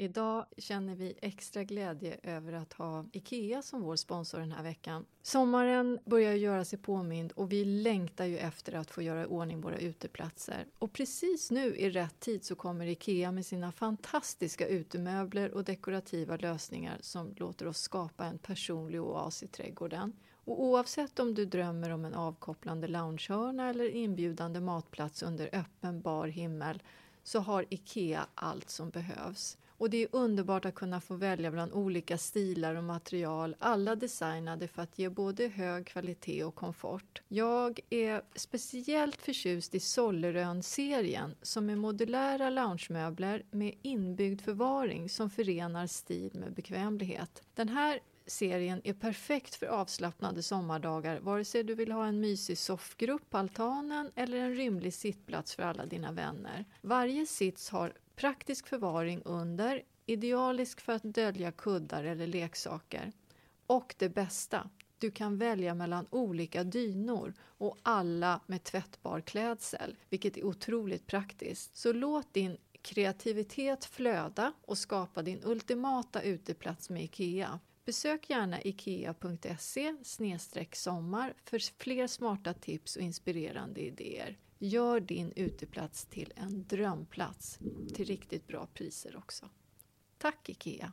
Idag känner vi extra glädje över att ha IKEA som vår sponsor den här veckan. Sommaren börjar göra sig påmind och vi längtar ju efter att få göra i ordning våra uteplatser. Och precis nu i rätt tid så kommer IKEA med sina fantastiska utemöbler och dekorativa lösningar som låter oss skapa en personlig oas i trädgården. Och oavsett om du drömmer om en avkopplande loungehörna eller inbjudande matplats under öppen bar himmel så har IKEA allt som behövs. Och det är underbart att kunna få välja bland olika stilar och material, alla designade för att ge både hög kvalitet och komfort. Jag är speciellt förtjust i Sollerön-serien som är modulära loungemöbler med inbyggd förvaring som förenar stil med bekvämlighet. Den här serien är perfekt för avslappnade sommardagar vare sig du vill ha en mysig soffgrupp på altanen eller en rymlig sittplats för alla dina vänner. Varje sits har praktisk förvaring under, idealisk för att dölja kuddar eller leksaker. Och det bästa, du kan välja mellan olika dynor och alla med tvättbar klädsel, vilket är otroligt praktiskt. Så låt din kreativitet flöda och skapa din ultimata uteplats med IKEA. Besök gärna ikea.se sommar för fler smarta tips och inspirerande idéer. Gör din uteplats till en drömplats till riktigt bra priser också. Tack IKEA!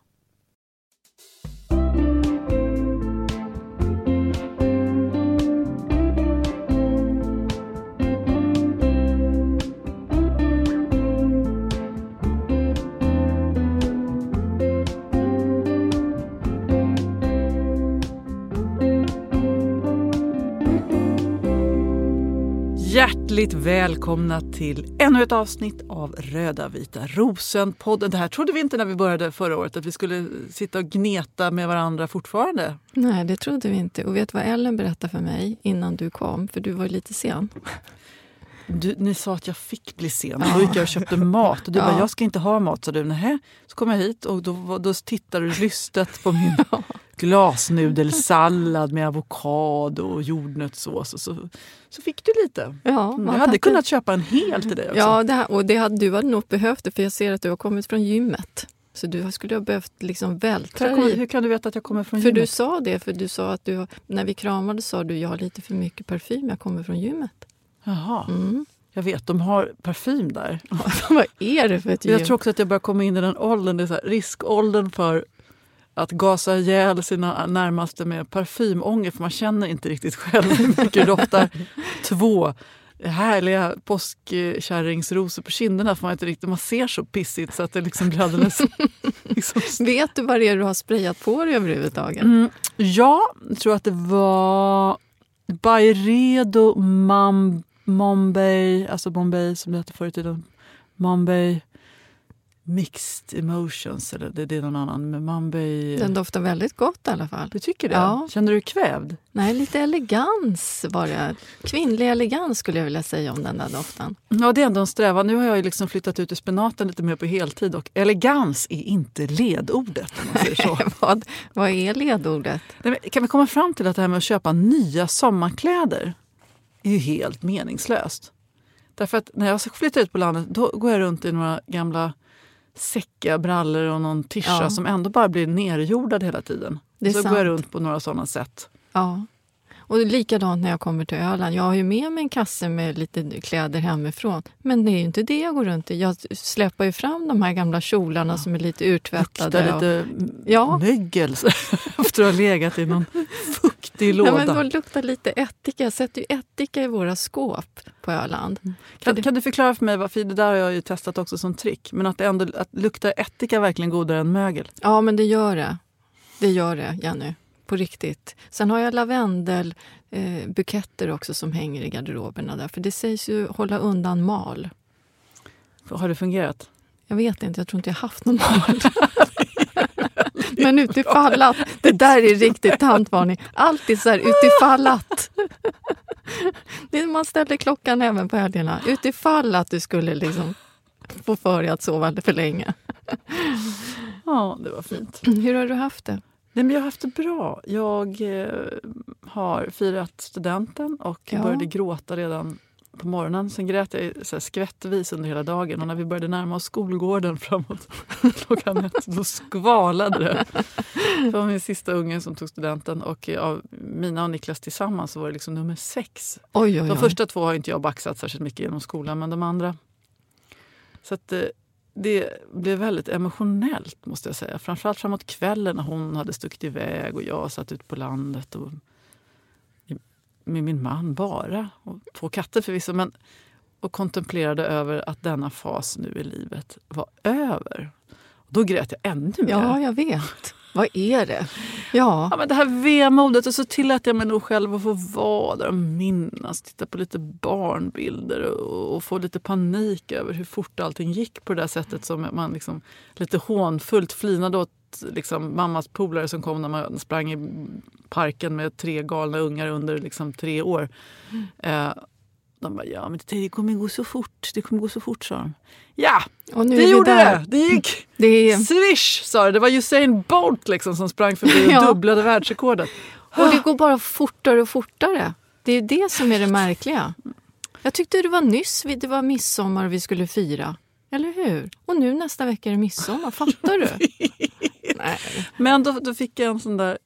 Hjärtligt välkomna till ännu ett avsnitt av Röda vita rosen-podden. Det här trodde vi inte när vi började förra året, att vi skulle sitta och gneta med varandra fortfarande. Nej, det trodde vi inte. Och vet du vad Ellen berättade för mig innan du kom? För du var lite sen. Du, ni sa att jag fick bli sen. Då gick jag och köpte mat. Och du ja. bara, jag ska inte ha mat. Så du, Nähä. Så kom jag hit och då, då tittade du lystet på min glasnudelsallad med avokado och jordnötssås. Och så, så fick du lite. Ja, jag hade kunnat köpa en hel till dig också. Ja, det här, och det hade, du hade nog behövt det för jag ser att du har kommit från gymmet. Så du skulle ha behövt liksom vältra dig. Hur kan du veta att jag kommer från för gymmet? du sa det, för du sa att du, när vi kramades sa du jag har lite för mycket parfym, jag kommer från gymmet. Jaha. Mm. Jag vet, de har parfym där. Vad är det för ett gym? Jag tror också att jag börjar komma in i den åldern, det är så här, riskåldern för att gasa ihjäl sina närmaste med parfymånger för man känner inte riktigt själv hur mycket det doftar. Två härliga påskkärringsrosor på kinderna för man inte riktigt, man ser så pissigt så att det liksom blir alldeles... liksom... Vet du vad det är du har sprayat på dig överhuvudtaget? Mm, ja, jag tror att det var Byredo Mam, Mombay, alltså Bombay som det hette förr i tiden. Mixed emotions, eller det, det är någon annan. Men Mumbai... Den doftar väldigt gott i alla fall. Du tycker det? Ja. Känner du dig kvävd? Nej, lite elegans var det. Kvinnlig elegans skulle jag vilja säga om den där doften. Ja, det är ändå en strävan. Nu har jag liksom flyttat ut i spenaten lite mer på heltid och elegans är inte ledordet. Om man säger så. vad, vad är ledordet? kan vi komma fram till att det här med att köpa nya sommarkläder är ju helt meningslöst. Därför att när jag flyttar ut på landet då går jag runt i några gamla säckiga brallor och någon tischa Ja. som ändå bara blir nerjordad hela tiden. Det är så går sant. jag runt på några sådana sätt. Ja. Och likadant när jag kommer till Öland. Jag har ju med mig en kasse med lite kläder hemifrån. Men det är ju inte det jag går runt i. Jag släpar ju fram de här gamla kjolarna som är lite urtvättade. Luktar och- lite Ja. mögel efter att ha legat i någon fuktig låda. Ja, men de luktar lite ättika. Jag sätter ju ättika i våra skåp på Öland. Kan, kan du förklara för mig, varför det där har jag ju testat också som trick, men att det ändå att luktar ättika verkligen godare än mögel? Ja, men det gör det. Det gör det, Jenny. På riktigt. Sen har jag lavendelbuketter eh, också som hänger i garderoberna där. För det sägs ju hålla undan mal. Har det fungerat? Jag vet inte, jag tror inte jag haft någon mal. Men utifall att, det där är riktigt tantvarning. Alltid så här utifall att. Man ställer klockan även på helgerna. Utifall att du skulle liksom få för dig att sova för länge. Ja, det var fint. Hur har du haft det? Nej, men jag har haft det bra. Jag eh, har firat studenten och Ja. började gråta redan på morgonen. Sen grät jag så här skvättvis under hela dagen och när vi började närma oss skolgården framåt klockan ett, då skvalade det. Det var min sista unge som tog studenten och eh, av mina och Niklas tillsammans så var det liksom nummer sex. Oj, oj, De oj. första två har inte jag baxat särskilt mycket genom skolan, men de andra... Så att eh, det blev väldigt emotionellt måste jag säga. Framförallt framåt kvällen när hon hade stuckit iväg och jag satt ute på landet och med min man bara. Och två katter förvisso, men och kontemplerade över att denna fas nu i livet var över. Då grät jag ännu mer. Ja, jag vet. Vad är det? Ja, Ja, men det här vemodet och så tillät jag mig nog själv att få vara där och minnas, titta på lite barnbilder och, och få lite panik över hur fort allting gick på det där sättet som man liksom lite hånfullt flinade åt liksom, mammas polare som kom när man sprang i parken med tre galna ungar under liksom, tre år. Eh, de bara, ja men det kommer gå så fort, det kommer gå så fort sa de. Ja, och nu vi gjorde där. det! Det gick! Det Swish sa det, det var Usain Bolt liksom som sprang förbi och Ja. dubblade världsrekordet. och det går bara fortare och fortare. Det är det som är det märkliga. Jag tyckte det var nyss vi- det var midsommar och vi skulle fira. Eller hur? Och nu nästa vecka är det midsommar. Fattar du? Nej. Men då, då fick jag en sån där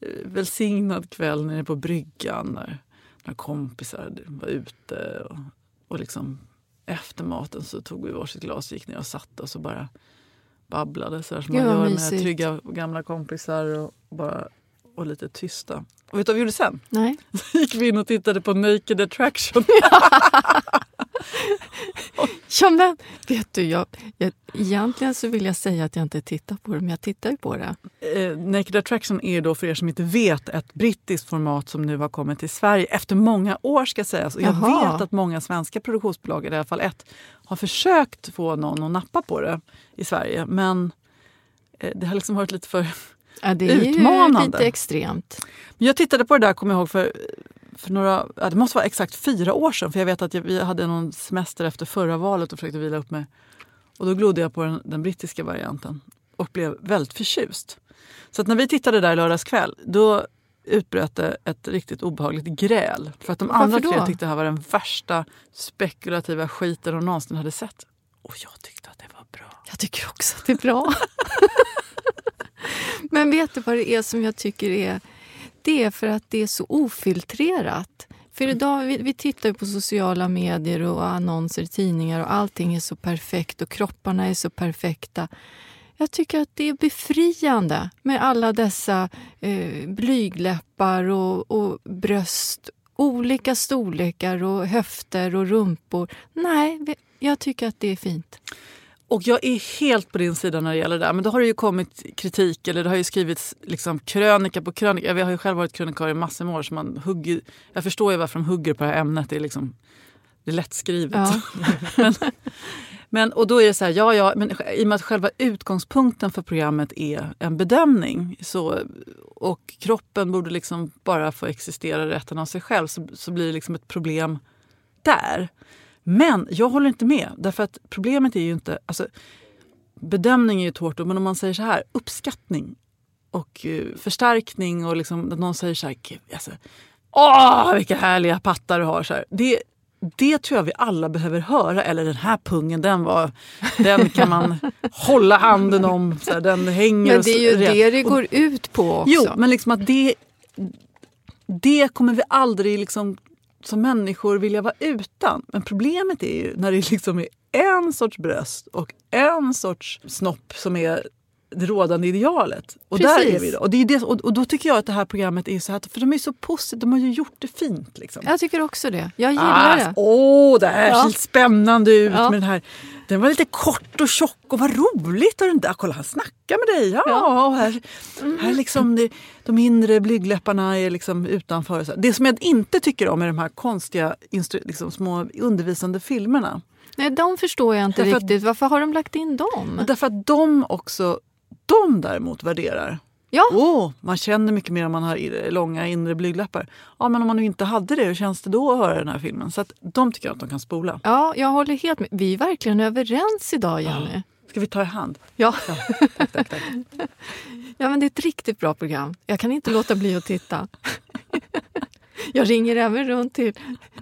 eh, välsignad kväll nere på bryggan när några kompisar var ute. Och, och liksom efter maten så tog vi varsitt glas, gick ner och satte oss och bara babblade så som man gör mysigt. med trygga gamla kompisar och bara och lite tysta. Och vet du vad vi gjorde sen? Nej. Så gick vi in och tittade på Naked Attraction. Ja, men vet du, jag, jag, egentligen så vill jag säga att jag inte tittar på det, men jag tittar ju på det. Eh, Naked Attraction är då för er som inte vet ett brittiskt format som nu har kommit till Sverige efter många år ska sägas. Och jag Jaha. vet att många svenska produktionsbolag, i alla fall ett, har försökt få någon att nappa på det i Sverige. Men eh, det har liksom varit lite för... Ja, det är ju Utmanande. lite extremt. Jag tittade på det där, kommer jag ihåg, för, för några, ja, det måste vara exakt fyra år sedan. För jag vet att jag, vi hade någon semester efter förra valet och försökte vila upp mig. Och då glodde jag på den, den brittiska varianten och blev väldigt förtjust. Så när vi tittade där lördags kväll, då utbröt det ett riktigt obehagligt gräl. För att de Varför andra tre tyckte det här var den värsta spekulativa skiten de någonsin hade sett. Och jag tyckte att det var bra. Jag tycker också att det är bra. Men vet du vad det är som jag tycker är... Det är för att det är så ofiltrerat. För idag, vi, vi tittar på sociala medier och annonser i tidningar och allting är så perfekt och kropparna är så perfekta. Jag tycker att det är befriande med alla dessa eh, blygläppar och, och bröst, olika storlekar och höfter och rumpor. Nej, jag tycker att det är fint. Och jag är helt på din sida när det gäller det. Men då har det ju kommit kritik, eller det har ju skrivits liksom krönika på krönika. Jag har ju själv varit krönikör i massor med år. Så man hugger, jag förstår ju varför de hugger på det här ämnet. Det är, liksom, det är lättskrivet. Ja. men, men, och då är det så här, ja, ja, men i och med att själva utgångspunkten för programmet är en bedömning så, och kroppen borde liksom bara få existera rätten av sig själv så, så blir det liksom ett problem där. Men jag håller inte med. Därför att problemet är ju inte... Alltså, bedömning är ju ett hårt ord, men om man säger så här, uppskattning och eh, förstärkning och liksom, någon säger så här, "Gud, alltså, åh vilka härliga pattar du har. Så här, det, det tror jag vi alla behöver höra. Eller den här pungen, den, var, den kan man hålla handen om. Så här, den hänger Men det är ju det det går ut på också. Jo, men liksom att det, det kommer vi aldrig liksom, som människor vilja vara utan. Men problemet är ju när det liksom är en sorts bröst och en sorts snopp som är det rådande idealet. Och där Precis. är vi då. Och, det är det, och, och då tycker jag att det här programmet är så här, för de är så positiva, de har ju gjort det fint. Liksom. Jag tycker också det. Jag gillar Ah, det. Åh, det här Ja. ser spännande ut Ja. med den här. Den var lite kort och tjock och vad roligt. Och den där, kolla han snackar med dig. Ja, Ja. och här, här liksom det, de inre blygdläpparna är liksom utanför. Så. Det som jag inte tycker om är de här konstiga liksom, små undervisande filmerna. Nej, de förstår jag inte Därför att- riktigt. Varför har de lagt in dem? Därför att de också, de däremot värderar. Ja, Åh, man känner mycket mer om man har långa inre blygdläppar. Ja, men om man nu inte hade det, hur känns det då att höra den här filmen? Så att de tycker att de kan spola. ja, jag håller helt med. Vi är verkligen överens idag, Jenny. Ska vi ta i hand? Ja. Tack, tack, tack. ja, men det är ett riktigt bra program. Jag kan inte låta bli att titta. Jag ringer även runt till,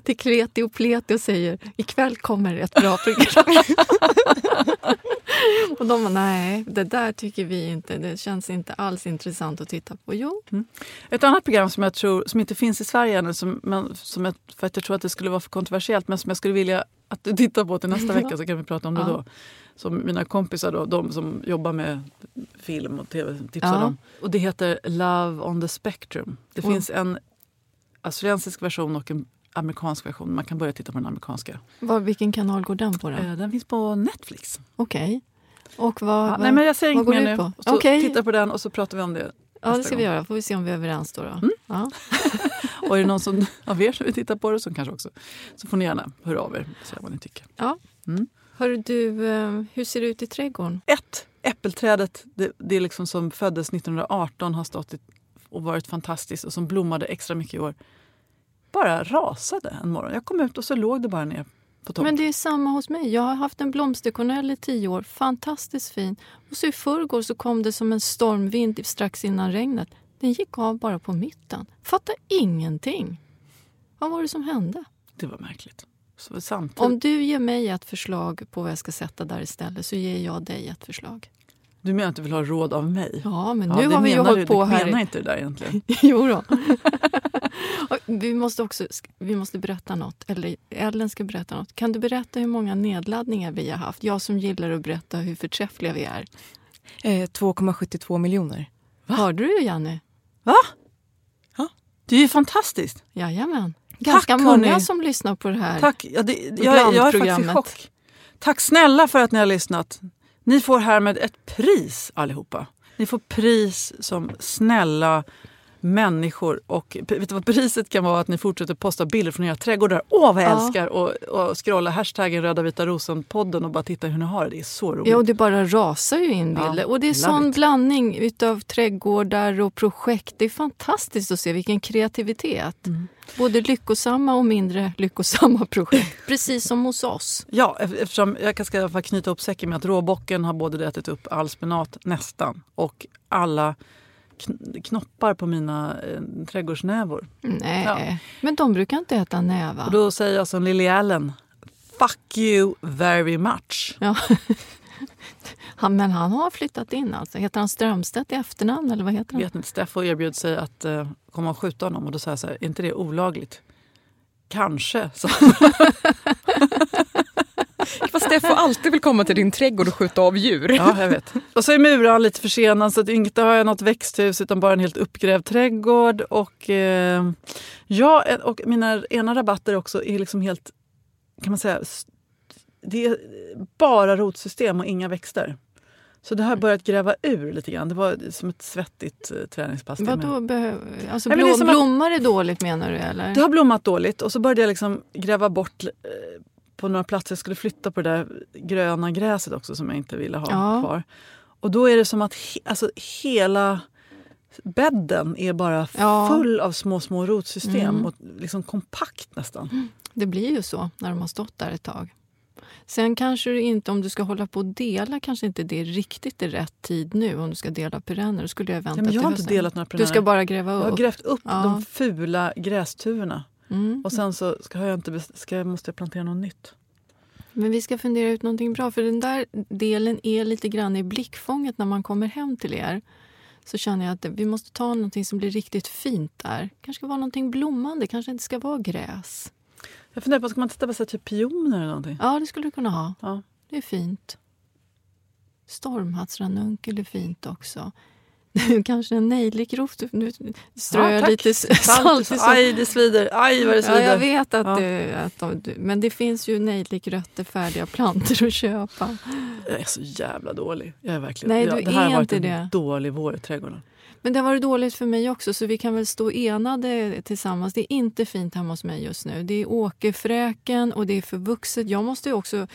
till Kreti och Pleti och säger ikväll kommer ett bra program. och de bara, nej, det där tycker vi inte. Det känns inte alls intressant att titta på. Jo, Ett annat program som jag tror som inte finns i Sverige ännu, som, men, som jag, för att jag tror att det skulle vara för kontroversiellt, men som jag skulle vilja att du tittar på till nästa vecka så kan vi prata om det Ja. då. Som mina kompisar, då, de som jobbar med film och tv, tipsar Ja. om. Och det heter Love on the Spectrum. Det Mm. finns en australiensisk version och en amerikansk version. Man kan börja titta på den amerikanska. var, vilken kanal går den på då? Eh, Den finns på Netflix. Okej. Och vad, Ja, vad, nej, men jag säger inget mer nu. på? Så Okej. Titta på den och så pratar vi om det ja, det ska vi göra. får vi se om vi är överens då. då. Mm. Ja. Och är det någon som, av er som vill titta på det som kanske också, så får ni gärna höra av er och säga vad ni tycker. Ja. Mm. Hörru du, eh, hur ser det ut i trädgården? Ett, äppelträdet, det, det är liksom som föddes 1918, har stått i, och varit fantastiskt och som blommade extra mycket i år. Bara rasade en morgon. Jag kom ut och så låg det bara ner på toppen. Men det är samma hos mig. Jag har haft en blomsterkornell i tio år. Fantastiskt fin. Och så i förrgår så kom det som en stormvind strax innan regnet. Den gick av bara på mitten. Fattar ingenting. Vad var det som hände? Det var märkligt. Samtidigt, Om du ger mig ett förslag på vad jag ska sätta där istället så ger jag dig ett förslag. Du menar att du vill ha råd av mig? Ja, men Ja, nu det har vi ju menar hållit du, på du här. menar i- inte det där egentligen. jo då. Vi måste också vi måste berätta något. Eller Ellen ska berätta något. Kan du berätta hur många nedladdningar vi har haft? Jag som gillar att berätta hur förträffliga vi är. Eh, 2,72 miljoner. Hörde du Janne? Va? Ja. Det är ju fantastiskt. Jajamän. Ganska Tack, många hörni. som lyssnar på det här. Tack. Ja, det, jag, jag är faktiskt i chock. Tack snälla för att ni har lyssnat. Ni får härmed ett pris allihopa. Ni får pris som snälla människor. Och vet du vad priset kan vara? Att ni fortsätter posta bilder från era trädgårdar. Åh vad jag Ja. älskar! Och, och scrolla hashtaggen röda vita rosen-podden och bara titta hur ni har det. Det är så roligt. Ja, och det bara rasar ju in Ja, bilder. och det är love sån it. blandning utav trädgårdar och projekt. Det är fantastiskt att se vilken kreativitet. Mm. Både lyckosamma och mindre lyckosamma projekt. Precis som hos oss. Ja, ef- eftersom jag ska i alla fall knyta upp säcken med att råbocken har både ätit upp all spenat, nästan, och alla knoppar på mina eh, trädgårdsnävor. Nej, Ja. men de brukar inte äta näva. Och då säger jag som Lily Allen, fuck you very much. Ja. Han, men han har flyttat in alltså. Heter han Strömstedt i efternamn eller vad heter han? Vet inte, Steffo erbjöd sig att eh, komma och skjuta honom och då sa jag så här, är inte det olagligt? Kanske, så. Fast Steffo alltid vill komma till din trädgård och skjuta av djur. Ja, jag vet. Och så är muren lite försenad så att inte har jag något växthus utan bara en helt uppgrävd trädgård. Och, eh, ja, och mina ena rabatter också är liksom helt, kan man säga, det är bara rotsystem och inga växter. Så det har börjat gräva ur lite grann. Det var som ett svettigt eh, träningspass. Vadå, behöver, alltså Nej, det blom, som att- blommar det dåligt menar du eller? Det har blommat dåligt och så började jag liksom gräva bort eh, på några platser. Jag skulle flytta på det där gröna gräset också som jag inte ville ha Ja. kvar. Och då är det som att he, alltså, hela bädden är bara Ja. full av små, små rotsystem. Mm. Och liksom kompakt nästan. Det blir ju så när de har stått där ett tag. Sen kanske du inte, om du ska hålla på och dela, kanske inte det är riktigt i rätt tid nu om du ska dela perenner. Då skulle jag vänta Ja, men jag har inte delat några Du ska perenner. bara gräva Jag har upp. grävt upp Ja. de fula grästuvorna. Mm. Och sen så ska jag inte, ska, jag- måste jag plantera något nytt. Men vi ska fundera ut någonting bra, för den där delen är lite grann i blickfånget när man kommer hem till er. Så känner jag att vi måste ta någonting som blir riktigt fint där. kanske ska vara någonting blommande, kanske inte ska vara gräs. Jag funderar på, ska man titta på så typ pioner eller någonting? Ja, det skulle du kunna ha. Ja. Det är fint. Stormhattsranunkel är fint också. Nu kanske en nejlikrot. Nu strör Ja, jag lite salt så- Aj, det svider. Aj, vad det Ja, svider. jag vet att, Ja. du, att de, men det finns ju nejlikrötter, färdiga plantor att köpa. Jag är så jävla dålig. Jag är verkligen, Nej, jag, du det här har är varit inte en det. dålig vår i trädgården. Men det har varit dåligt för mig också, så vi kan väl stå enade tillsammans. Det är inte fint hemma hos mig just nu. Det är åkerfräken och det är för vuxet. Jag måste ju också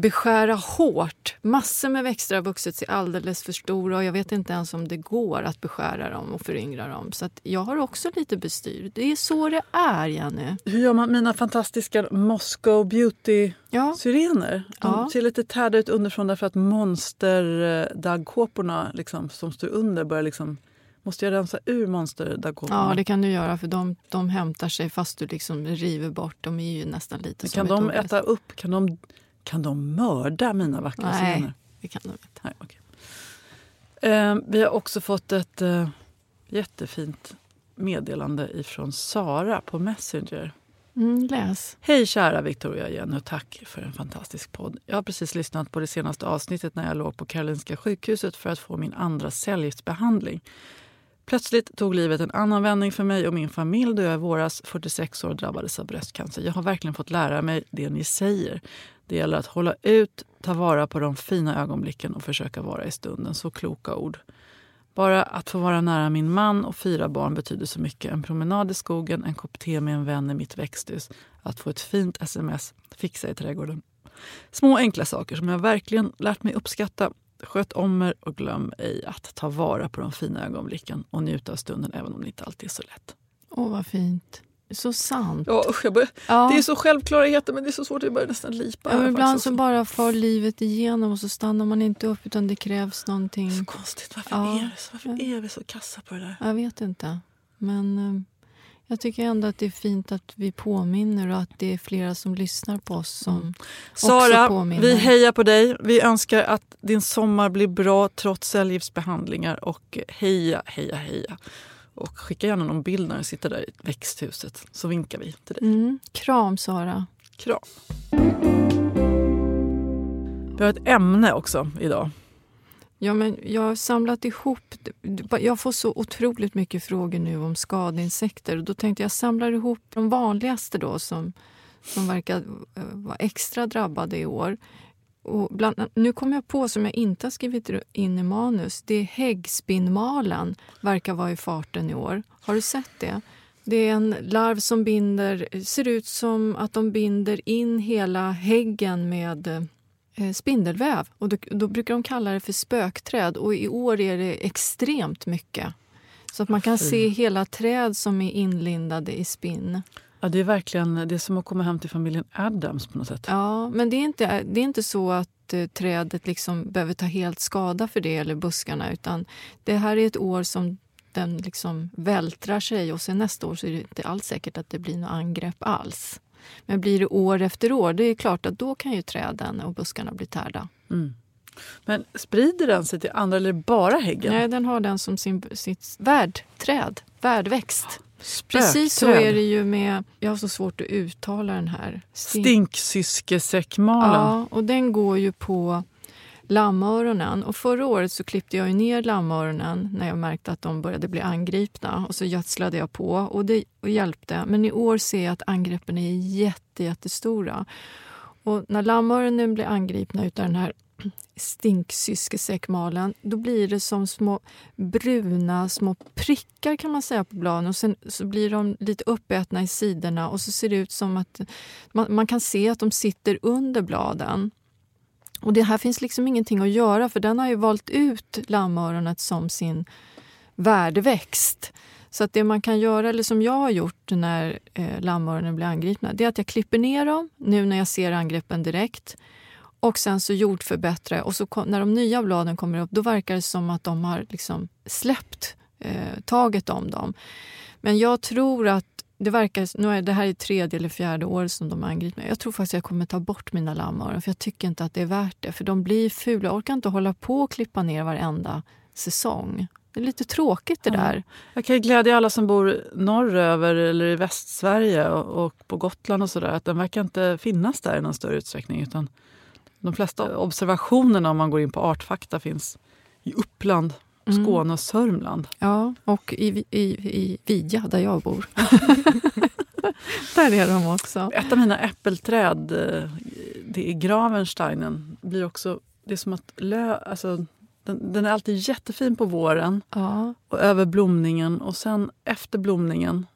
beskära hårt. Massor med växter har vuxit sig alldeles för stora och jag vet inte ens om det går att beskära dem och föryngra dem. Så att jag har också lite bestyr. Det är så det är, Jenny. Hur gör man mina fantastiska Moscow Beauty-syrener? Ja. De Ja. ser lite tärda ut underifrån därför att monsterdaggkåporna liksom, som står under börjar liksom... Måste jag rensa ur monsterdaggkåporna? Ja, det kan du göra för de, de hämtar sig fast du liksom river bort. De är ju nästan lite Men kan de äta upp? Kan de, kan de mörda mina vackra Nej. syrener? Det kan de inte. Nej, okej. Eh, vi har också fått ett eh, jättefint meddelande ifrån Sara på Messenger. Mm, läs. Hej kära Victoria Jenny och tack för en fantastisk podd. Jag har precis lyssnat på det senaste avsnittet när jag låg på Karolinska sjukhuset för att få min andra cellgiftsbehandling. Plötsligt tog livet en annan vändning för mig och min familj då jag i våras, 46 år, drabbades av bröstcancer. Jag har verkligen fått lära mig det ni säger. Det gäller att hålla ut, ta vara på de fina ögonblicken och försöka vara i stunden. Så kloka ord. Bara att få vara nära min man och fyra barn betyder så mycket. En promenad i skogen, en kopp te med en vän i mitt växthus. Att få ett fint sms, fixa i trädgården. Små enkla saker som jag verkligen lärt mig uppskatta. Sköt om er och glöm ej att ta vara på de fina ögonblicken och njuta av stunden även om det inte alltid är så lätt. Åh, vad fint. Så sant. Ja, usch, börjar, Ja. Det är så självklarheter men det är så svårt, jag börjar nästan lipa. Ja, ibland så också. bara far livet igenom och så stannar man inte upp utan det krävs någonting. Så konstigt, varför, Ja. är, det så? varför är vi så kassa på det där? Jag vet inte. Men eh, jag tycker ändå att det är fint att vi påminner och att det är flera som lyssnar på oss som också Sara, påminner. vi hejar på dig. Vi önskar att din sommar blir bra trots cellgiftsbehandlingar. Och heja, heja, heja. Och skicka gärna någon bild när du sitter där i växthuset så vinkar vi till dig. Mm. Kram, Sara. Kram. Vi har ett ämne också idag. Ja, men jag har samlat ihop... Jag får så otroligt mycket frågor nu om skadeinsekter. Och då tänkte jag samlar ihop de vanligaste då som, som verkar eh, vara extra drabbade i år. Bland, nu kom jag på, som jag inte har skrivit in i manus, det är häggspinnmalen verkar vara i farten i år. Har du sett det? Det är en larv som binder, ser ut som att de binder in hela häggen med eh, spindelväv. Och då, då brukar de kalla det för spökträd och i år är det extremt mycket. Så att man kan se hela träd som är inlindade i spinn. Ja, det är verkligen det är som att komma hem till familjen Adams på något sätt. Ja, men det är inte, det är inte så att eh, trädet liksom behöver ta helt skada för det, eller buskarna. Utan det här är ett år som den liksom vältrar sig och sen nästa år så är det inte alls säkert att det blir något angrepp alls. Men blir det år efter år, det är klart att då kan ju träden och buskarna bli tärda. Mm. Men sprider den sig till andra eller bara häggen? Nej, den har den som sin, sitt värdträd, värdväxt. Spökträd. Precis så är det ju med, jag har så svårt att uttala den här. Stink- Stinksyskesäckmalen. Ja, och den går ju på lammöronen. Och förra året så klippte jag ju ner lammöronen när jag märkte att de började bli angripna. Och så gödslade jag på och det och hjälpte. Men i år ser jag att angreppen är jätte, jättestora. Och när lammöronen blir angripna av den här stinksyskesäckmalen då blir det som små bruna små prickar kan man säga på bladen och sen så blir de lite uppätna i sidorna och så ser det ut som att man, man kan se att de sitter under bladen. Och det här finns liksom ingenting att göra för den har ju valt ut lammöronet som sin värdeväxt. Så att det man kan göra, eller som jag har gjort när eh, lammöronen blir angripna, det är att jag klipper ner dem nu när jag ser angreppen direkt. Och sen så jordförbättrar jag och så kom, när de nya bladen kommer upp då verkar det som att de har liksom släppt eh, taget om dem. Men jag tror att det verkar, nu är det här är tredje eller fjärde året som de angriper mig. Jag tror faktiskt jag kommer ta bort mina lammöron för jag tycker inte att det är värt det. För de blir fula. Jag orkar inte hålla på och klippa ner varenda säsong. Det är lite tråkigt det Ja. där. Jag kan glädja alla som bor norröver eller i Västsverige och, och på Gotland och sådär att den verkar inte finnas där i någon större utsträckning. Utan de flesta observationerna om man går in på Artfakta finns i Uppland, Mm. Skåne och Sörmland. Ja, och i, i, i Vidja, där jag bor. där är de också. Ett av mina äppelträd, eh, det är Gravensteinen, blir också, det är som att lö, alltså, den, den är alltid jättefin på våren Ja, och över blomningen och sen efter blomningen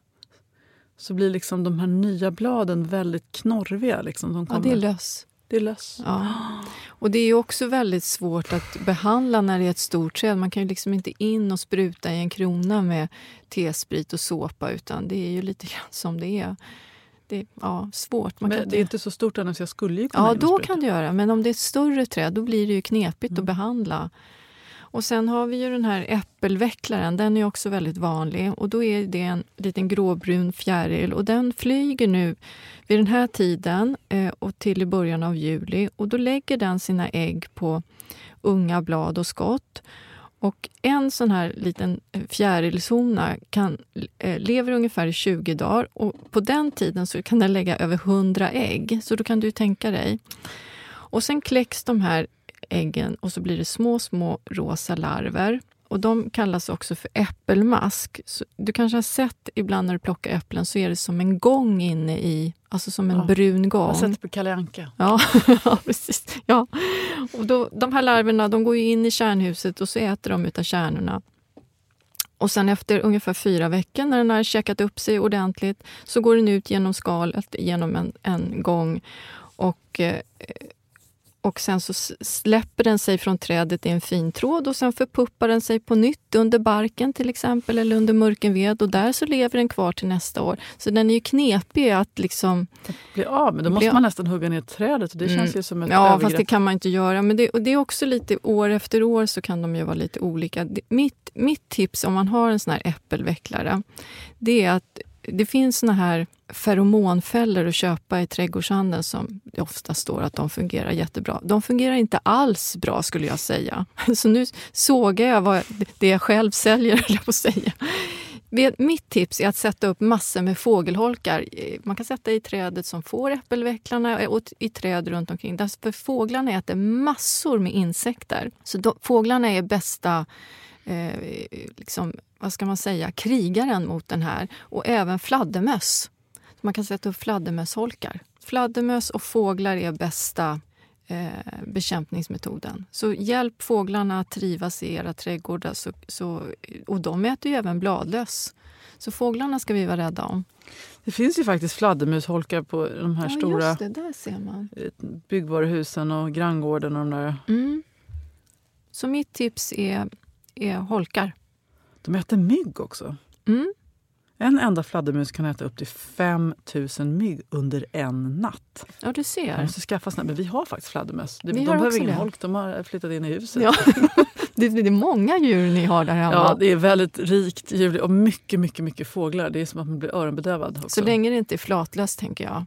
så blir liksom de här nya bladen väldigt knorriga. Liksom. De ja det är löss. Det är löss. Ja. Och det är också väldigt svårt att behandla när det är ett stort träd. Man kan ju liksom inte in och spruta i en krona med tesprit och såpa utan det är ju lite grann som det är. Det är ja, svårt. Man Men det är inte så stort så jag skulle ju kunna Ja, då kan du göra. Men om det är ett större träd då blir det ju knepigt Mm. att behandla. Och sen har vi ju den här äppelvecklaren. Den är också väldigt vanlig. Och då är det en liten gråbrun fjäril och den flyger nu vid den här tiden eh, och till i början av juli. Och då lägger den sina ägg på unga blad och skott. Och en sån här liten fjärilshona kan, eh, lever ungefär i 20 dagar och på den tiden så kan den lägga över 100 ägg. Så då kan du tänka dig. Och sen kläcks de här äggen och så blir det små, små rosa larver. Och De kallas också för äppelmask. Så du kanske har sett ibland när du plockar äpplen så är det som en gång inne i, alltså som en Ja, brun Jag gång. har sett det på Kalle Anka. Ja, ja precis. Ja. Och då, de här larverna de går ju in i kärnhuset och så äter de utav kärnorna. Och sen efter ungefär fyra veckor när den har käkat upp sig ordentligt så går den ut genom skalet genom en, en gång och, eh, och sen så släpper den sig från trädet i en fin tråd och sen förpuppar den sig på nytt under barken till exempel eller under mörken ved och där så lever den kvar till nästa år. Så den är ju knepig att liksom Bli av med. Då måste man nästan hugga ner trädet och det Mm. känns ju som ett Ja, övergrepp. fast det kan man inte göra. Men det, och det är också lite år efter år så kan de ju vara lite olika. Mitt, mitt tips om man har en sån här äppelvecklare, det är att det finns såna här feromonfällor att köpa i trädgårdshandeln som det ofta står att de fungerar jättebra. De fungerar inte alls bra skulle jag säga. Så nu sågar jag vad, det jag själv säljer, höll jag på att säga. Mitt tips är att sätta upp massor med fågelholkar. Eh, man kan sätta i trädet som får äppelvecklarna eh, och i träd runt omkring. Därför fåglarna äter massor med insekter. Så de, fåglarna är bästa eh, liksom, vad ska man säga, krigaren mot den här. Och även fladdermöss. Man kan sätta upp fladdermösholkar. Fladdermöss och fåglar är bästa eh, bekämpningsmetoden. Så hjälp fåglarna att trivas i era trädgårdar. Så, så, och de äter ju även bladlöss. Så fåglarna ska vi vara rädda om. Det finns ju faktiskt fladdermusholkar på de här ja, stora det. Byggvaruhusen och granngården och de där. Mm. Så mitt tips är, är holkar. De äter mygg också. Mm. En enda fladdermus kan äta upp till 5 000 mygg under en natt. Ja, du Jag ser. måste skaffa men vi har faktiskt fladdermöss. De, behöver ingen det. holk, de har flyttat in i huset. Ja. Det, det är många djur ni har där hemma. Ja, det är väldigt rikt djur och mycket, mycket, mycket fåglar. Det är som att man blir öronbedövad. Också. Så länge det inte är flatlöst, tänker jag.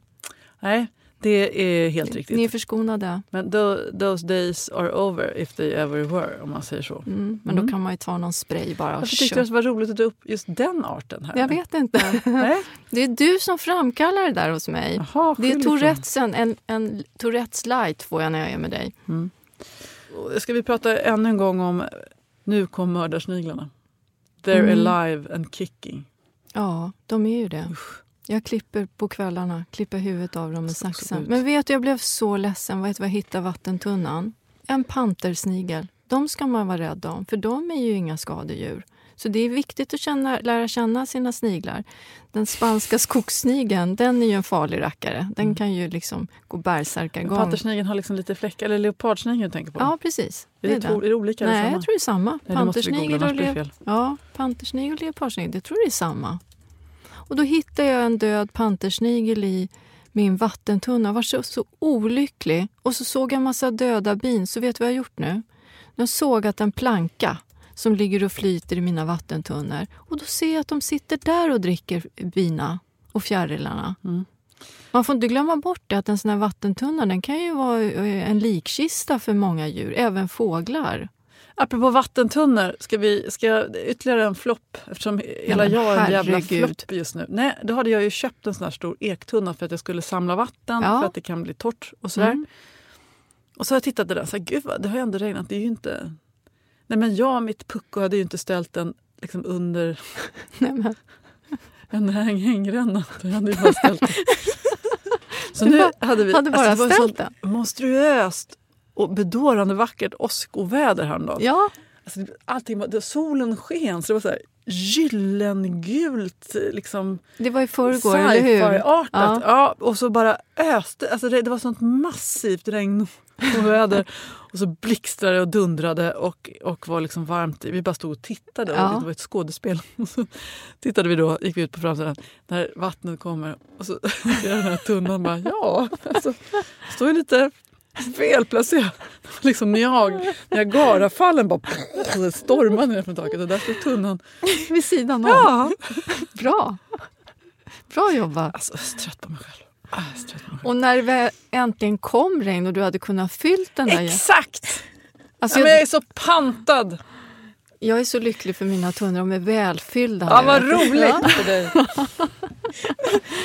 Nej, det är helt riktigt. Ni är förskonade. Men tho- those days are over if they ever were, om man säger så. Mm. Men Mm. då kan man ju ta någon spray bara Varför tyckte du att det var roligt att ta upp just den arten här? Jag vet inte. Det är du som framkallar det där hos mig. Jaha, Det är. Tourettesen, en, en Tourettes light får jag när jag är med dig. Och Ska vi prata ännu en gång om Nu kom mördarsniglarna. They're Mm. alive and kicking. Ja, de är ju det. Jag klipper på kvällarna, klipper huvudet av dem med saxen. Men vet du, jag blev så ledsen. Vet du vad jag hittade vattentunnan? En pantersnigel. De ska man vara rädd om, för de är ju inga skadedjur. Så det är viktigt att känna, lära känna sina sniglar. Den spanska skogssnigeln, den är ju en farlig rackare. Den Mm. kan ju liksom gå bärsärkagång. Pantersnigeln har liksom lite fläckar, eller leopardsnigeln tänker på. Ja, precis. är, det det är är det olika? Nej, jag tror det är samma. Nej, det Pantersnigel och det fel. Ja, pantersnigel och leopardsnigel, det tror jag är samma. Och då hittade jag en död pantersnigel i min vattentunna. Jag var så, så olycklig. Och så såg jag en massa döda bin. Så vet du vad jag har gjort nu? Jag har sågat en planka som ligger och flyter i mina vattentunnor. Och då ser jag att de sitter där och dricker bina. och fjärilarna. Mm. Man får inte glömma bort det, att en sån här vattentunna den kan ju vara en likkista för många djur, även fåglar. Apropå vattentunnor, ska vi ska jag, ytterligare en flopp eftersom hela men jag är en jävla flopp just nu. Nej, då hade jag ju köpt en sån här stor ektunna för att jag skulle samla vatten Ja. för att det kan bli torrt och sådär. Mm. Och så har jag tittat den så här, gud vad, det har ju ändå regnat, det är ju inte... Nej men jag och mitt pucko hade ju inte ställt den liksom under Nej, men, en häng hängränna. Det hade ju bara ställt den. Så nu hade vi... hade bara alltså, det var ställt så den. monstruöst och bedårande vackert åskoväder häromdagen. Ja, Alltså, allting var, solen sken så det var så här gyllengult liksom det var i förrgår, eller hur? Ja. Ja. och så bara öste. Alltså det, det var sånt massivt regn och väder. och så blixtrade och dundrade och, och var liksom varmt. Vi bara stod och tittade. Ja. Och det var ett skådespel. Och så tittade vi då, gick vi ut på framsidan när vattnet kommer. Och så ser den här tunnan bara, ja, alltså, står ju lite felplacerad. Liksom Niag, Niagarafallen bara och så stormade ner från taket och där stod tunnan. Vid sidan om. Ja. Bra. Bra jobbat. Alltså, jag är så trött på mig själv. Ah. Och när det äntligen kom regn och du hade kunnat fyllt den där... Exakt! Alltså, ja, men jag jag, är så pantad. jag är så lycklig för mina tunnor, de är välfyllda. Ja, vad roligt för dig.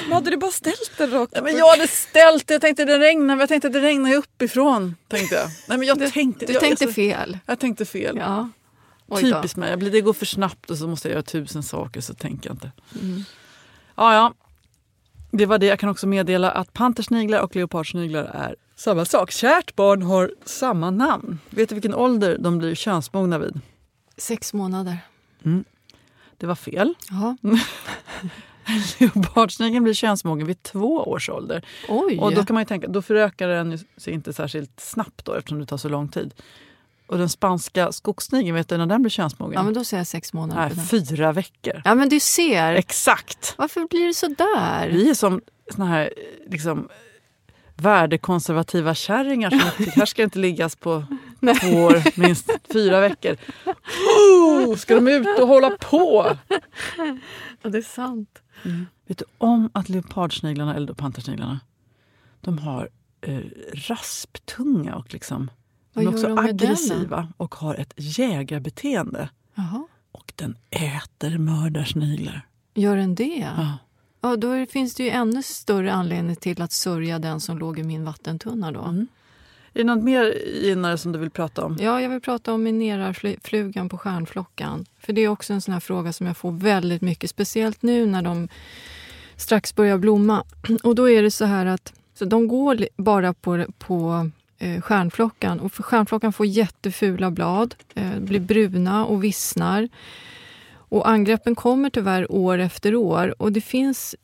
Men hade du bara ställt den rakt upp? men jag hade ställt det. Jag tänkte det regnar, men jag tänkte det regnar uppifrån. Tänkte jag. Nej, men jag Du- tänkte, Du jag, tänkte alltså, fel. Jag tänkte fel. Ja. Typiskt mig. Jag blir, det går för snabbt och så måste jag göra tusen saker så tänker jag inte. Mm. Ja, ja. Det var det. Jag kan också meddela att pantersniglar och leopardsniglar är samma sak. Kärt barn har samma namn. Vet du vilken ålder de blir könsmogna vid? Sex månader. Det var fel. Ja. Leopardsnigeln blir könsmogen vid två års ålder. Oj! Och då kan man tänka, då förökar den sig inte särskilt snabbt då, eftersom det tar så lång tid. Och den spanska skogssnigeln, vet du när den blir könsmogen? ja, men då säger jag sex månader. Nej, fyra veckor. Ja, men du ser. Exakt! Varför blir det så där? Vi är som såna här liksom, värdekonservativa kärringar som tycker här ska inte liggas på två år, minst fyra veckor. Oh, ska de ut och hålla på? Ja, det är sant. Vet du om att leopardsniglarna, eller pantersniglarna, de har eh, rasptunga och liksom, de Vad är gör också de med den aggressiva och har ett jägarbeteende. Jaha. Och den äter mördarsniglar. Gör den det? Ja. Ja, då finns det ju ännu större anledning till att sörja den som låg i min vattentunna då. Mm. Är det något mer inare som du vill prata om? Ja, jag vill prata om minerarflugan på stjärnflockan. För det är också en sån här fråga som jag får väldigt mycket, speciellt nu när de strax börjar blomma. Och då är det så här att så de går bara på, på eh, stjärnflockan och för stjärnflockan får jättefula blad, eh, blir bruna och vissnar. Och angreppen kommer tyvärr år efter år och det finns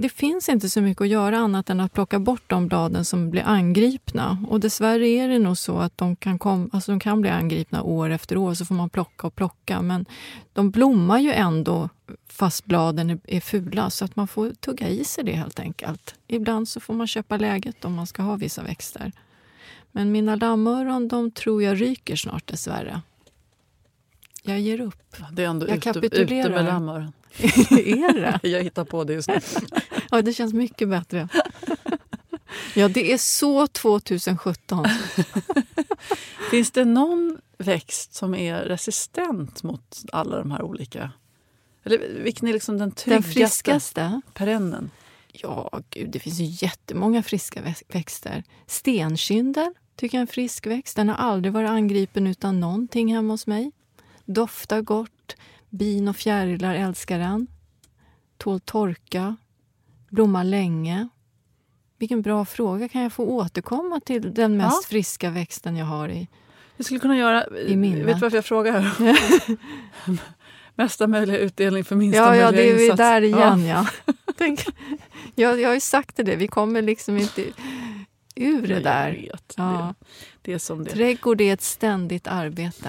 det finns inte så mycket att göra annat än att plocka bort de bladen som blir angripna. Och dessvärre är det nog så att de kan, kom, alltså de kan bli angripna år efter år, så får man plocka och plocka. Men de blommar ju ändå fast bladen är, är fula, så att man får tugga i sig det helt enkelt. Ibland så får man köpa läget om man ska ha vissa växter. Men mina lammöron, de tror jag ryker snart dessvärre. Jag ger upp. Det är ändå Jag ute, kapitulerar. ute med. är det? Jag hittar på det just nu. Ja, det känns mycket bättre. Ja, det är så 2017. Finns det någon växt som är resistent mot alla de här olika? Eller vilken är liksom den Den tryggaste friskaste? perennen? Ja, gud, det finns ju jättemånga friska vä- växter. Stenkyndel tycker jag är en frisk växt. Den har aldrig varit angripen utan någonting hemma hos mig. Doftar gott. Bin och fjärilar älskar den. Tål torka. Blommar länge. Vilken bra fråga. Kan jag få återkomma till den mest Ja. friska växten jag har i? Jag skulle kunna göra... I minne. Vet du varför jag frågar? här? Mesta möjliga utdelning för minsta Ja, ja, möjliga det är vi insats. där igen. Ja. Tänk, jag, jag har ju sagt det, vi kommer liksom inte ur det Nej, där. Vet. Ja. Det, det är som det. Trädgård är ett ständigt arbete.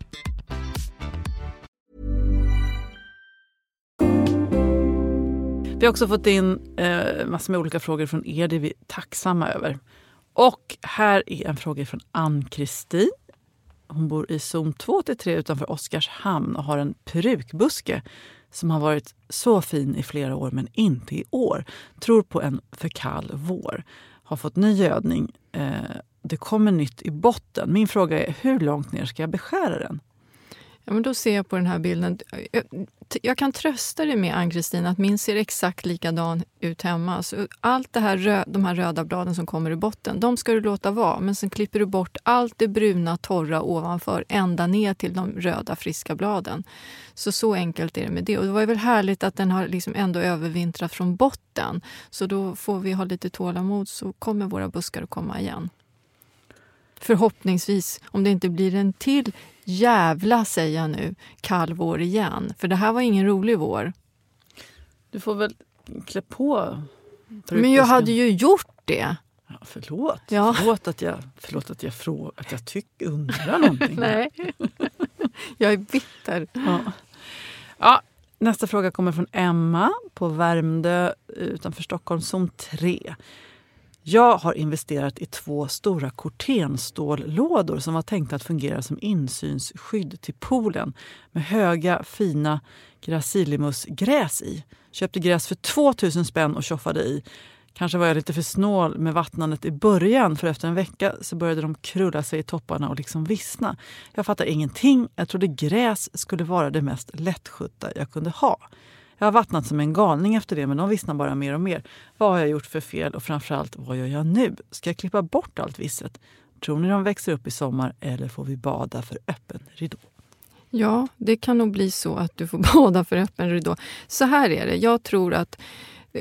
Vi har också fått in eh, massor med olika frågor från er. Det är vi tacksamma över. Och här är en fråga från Ann-Kristin. Hon bor i zon 2-3 utanför Oskarshamn och har en perukbuske som har varit så fin i flera år men inte i år. Tror på en för kall vår. Har fått ny gödning. Eh, det kommer nytt i botten. Min fråga är hur långt ner ska jag beskära den? Ja, men då ser jag på den här bilden. Jag, jag kan trösta dig med, Ann-Kristin, att min ser exakt likadan ut hemma. Så allt det här rö, de här röda bladen som kommer i botten, de ska du låta vara. Men sen klipper du bort allt det bruna, torra ovanför, ända ner till de röda, friska bladen. Så så enkelt är det med det. Och det var väl härligt att den har liksom ändå övervintrat från botten. Så då får vi ha lite tålamod så kommer våra buskar att komma igen. Förhoppningsvis, om det inte blir en till jävla, säger jag nu, kall vår igen. För det här var ingen rolig vår. Du får väl klä på Men jag hade ju gjort det. Ja, förlåt. Ja. Förlåt att jag, förlåt att jag, frå, att jag tyck, undrar någonting. Nej, jag är bitter. Ja. Ja, nästa fråga kommer från Emma på Värmdö utanför Stockholm, zon 3. Jag har investerat i två stora kortenstållådor som var tänkta att fungera som insynsskydd till poolen med höga fina gracilimusgräs i. Köpte gräs för 2000 spänn och tjoffade i. Kanske var jag lite för snål med vattnandet i början för efter en vecka så började de krulla sig i topparna och liksom vissna. Jag fattar ingenting. Jag trodde gräs skulle vara det mest lättskötta jag kunde ha. Jag har vattnat som en galning efter det men de vissnar bara mer och mer. Vad har jag gjort för fel och framförallt vad gör jag nu? Ska jag klippa bort allt visset? Tror ni de växer upp i sommar eller får vi bada för öppen ridå? Ja, det kan nog bli så att du får bada för öppen ridå. Så här är det, jag tror att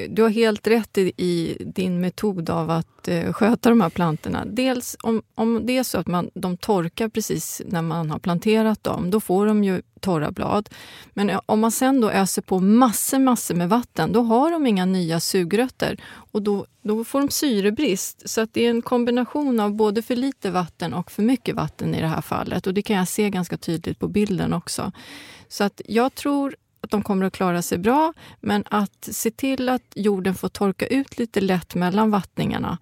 du har helt rätt i, i din metod av att eh, sköta de här plantorna. Dels om, om det är så att man, de torkar precis när man har planterat dem, då får de ju torra blad. Men eh, om man sen då öser på massor, massor med vatten, då har de inga nya sugrötter och då, då får de syrebrist. Så att det är en kombination av både för lite vatten och för mycket vatten i det här fallet. Och det kan jag se ganska tydligt på bilden också. Så att jag tror att de kommer att klara sig bra, men att se till att jorden får torka ut lite lätt mellan vattningarna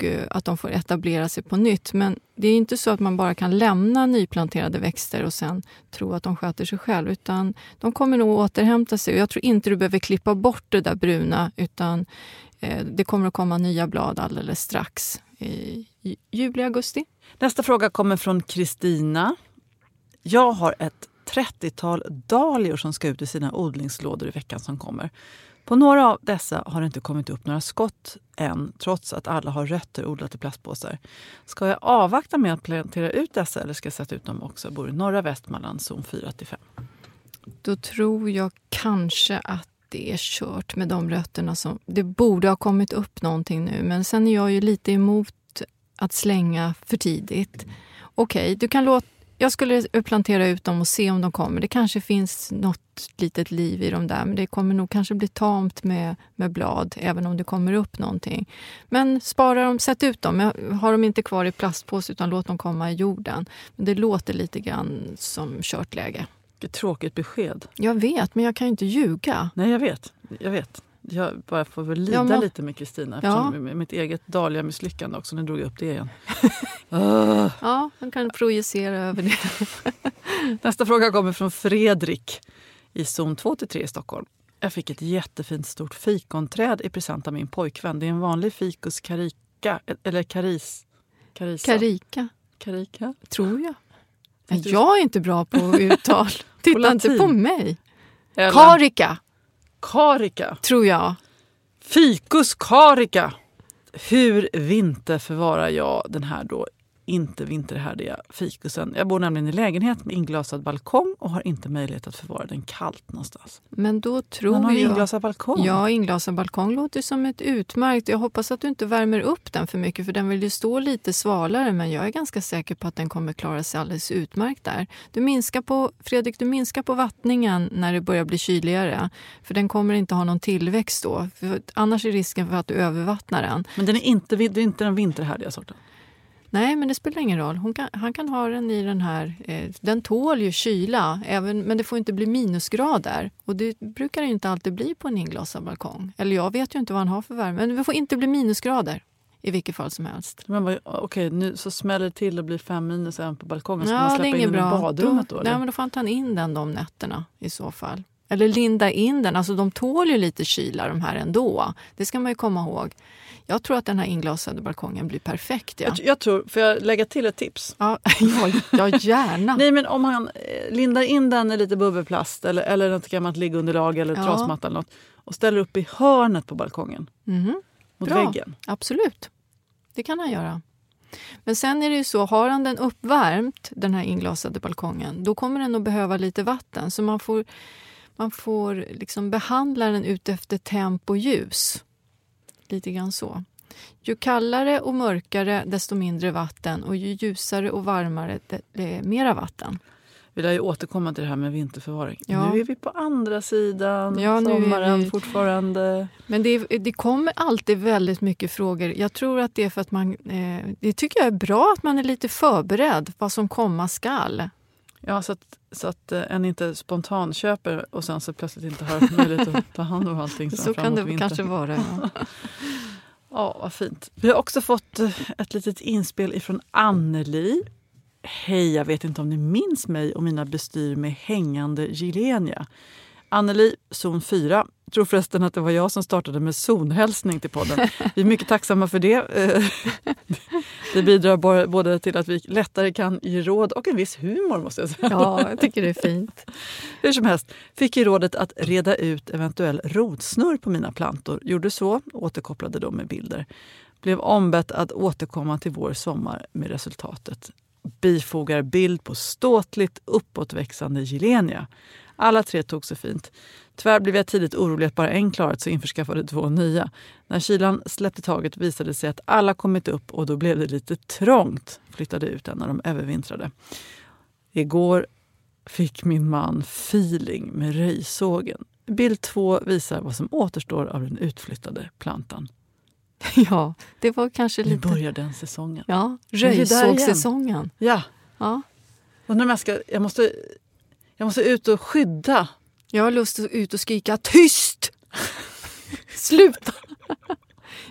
och eh, att de får etablera sig på nytt. Men det är inte så att man bara kan lämna nyplanterade växter och sen tro att de sköter sig själv, utan de kommer nog återhämta sig. Och jag tror inte du behöver klippa bort det där bruna, utan eh, det kommer att komma nya blad alldeles strax i juli, augusti. Nästa fråga kommer från Kristina. Jag har ett 30-tal dahlior som ska ut i sina odlingslådor i veckan som kommer. På några av dessa har det inte kommit upp några skott än trots att alla har rötter odlat i plastpåsar. Ska jag avvakta med att plantera ut dessa eller ska jag sätta ut dem också? Jag bor i norra Västmanland, zon 4 till 5. Då tror jag kanske att det är kört med de rötterna. Som, det borde ha kommit upp någonting nu, men sen är jag ju lite emot att slänga för tidigt. Okej, okay, du kan låta jag skulle plantera ut dem och se om de kommer. Det kanske finns något litet liv i dem där, men det kommer nog kanske bli tamt med, med blad, även om det kommer upp någonting. Men spara dem, sätt ut dem. Har dem inte kvar i plastpåse, utan låt dem komma i jorden. Men det låter lite grann som kört läge. Vilket tråkigt besked. Jag vet, men jag kan ju inte ljuga. Nej, jag vet. Jag vet. Jag bara får väl lida må... lite med Kristina ja. mitt eget Dahlia-misslyckande också. Nu drog jag upp det igen. uh. Ja, man kan projicera över det. Nästa fråga kommer från Fredrik i zon 2-3 i Stockholm. Jag fick ett jättefint stort fikonträd i present av min pojkvän. Det är en vanlig ficus carika, eller karis... Karisa. Karika. Karika? Tror jag. Men jag är inte bra på uttal. Titta inte på mig. Eller? Karika. Karika. Tror jag. Ficus karika. Hur vinterförvarar jag den här då inte vinterhärdiga fikusen. Jag bor nämligen i lägenhet med inglasad balkong och har inte möjlighet att förvara den kallt någonstans. Men då tror Man har jag... inglasad balkong. Ja, inglasad balkong låter som ett utmärkt. Jag hoppas att du inte värmer upp den för mycket för den vill ju stå lite svalare men jag är ganska säker på att den kommer klara sig alldeles utmärkt där. Du minskar på, Fredrik, du minskar på vattningen när det börjar bli kyligare för den kommer inte ha någon tillväxt då. För annars är risken för att du övervattnar den. Men den är inte, det är inte den vinterhärdiga sorten. Nej, men det spelar ingen roll. Kan, han kan ha den i den här... Eh, den tål ju kyla, även, men det får inte bli minusgrader. Och det brukar det inte alltid bli på en inglasad balkong. Eller jag vet ju inte vad han har för värme, men det får inte bli minusgrader i vilket fall som helst. Men Okej, nu så smäller det till och blir fem minus även på balkongen. Ska Ja, man släppa in den i bra. badrummet då? då, nej, men då får han ta in den de nätterna i så fall. Eller linda in den. Alltså de tål ju lite kyla de här ändå. Det ska man ju komma ihåg. Jag tror att den här inglasade balkongen blir perfekt. Ja, jag, jag tror, får jag lägga till ett tips? ja, ja, ja gärna. Nej, men om han eh, lindar in den i lite bubbelplast eller, eller något gammalt liggunderlag eller Ja. trasmatta eller något och ställer upp i hörnet på balkongen Mhm. mot Bra. väggen. Absolut, det kan han göra. Men sen är det ju så, har han den uppvärmt, den här inglasade balkongen, då kommer den att behöva lite vatten. Så man får, man får liksom behandla den ut efter temp och ljus. Lite grann så. Ju kallare och mörkare, desto mindre vatten. Och ju ljusare och varmare, är mera vatten. Vi lär ju återkomma till det här med vinterförvaring. Ja. Nu är vi på andra sidan, Ja, sommaren vi- fortfarande. Men det, det kommer alltid väldigt mycket frågor. Jag tror att det är för att man... Eh, det tycker jag är bra att man är lite förberedd vad som komma skall. Ja, så att, så att eh, en inte spontan köper och sen så plötsligt inte har möjlighet att ta hand om allting. Så kan det vintern. kanske vara. Ja. Ja, vad fint. Vi har också fått eh, ett litet inspel ifrån Anneli. Hej, jag vet inte om ni minns mig och mina bestyr med hängande gilenia. Anneli, zon 4. tror förresten att det var jag som startade med zonhälsning till podden. Vi är mycket tacksamma för det. Eh, Det bidrar både till att vi lättare kan ge råd och en viss humor måste jag säga. ja, jag tycker det är fint. Hur som helst fick jag rådet att reda ut eventuell rotsnurr på mina plantor. Gjorde så, återkopplade då med bilder. Blev ombett att återkomma till vår sommar med resultatet. Bifogar bild på ståtligt uppåtväxande gilenia. Alla tre tog sig fint. Tyvärr blev jag tidigt orolig att bara en klarat så införskaffade två nya. När kylan släppte taget visade det sig att alla kommit upp och då blev det lite trångt. Flyttade ut en när de övervintrade. Igår fick min man feeling med röjsågen. Bild två visar vad som återstår av den utflyttade plantan. Ja, det var kanske Nu lite... börjar den säsongen. Ja, röjsågssäsongen. Ja, Ja. undrar om jag ska... Jag måste, jag måste ut och skydda. Jag har lust att ut och skrika tyst! Sluta!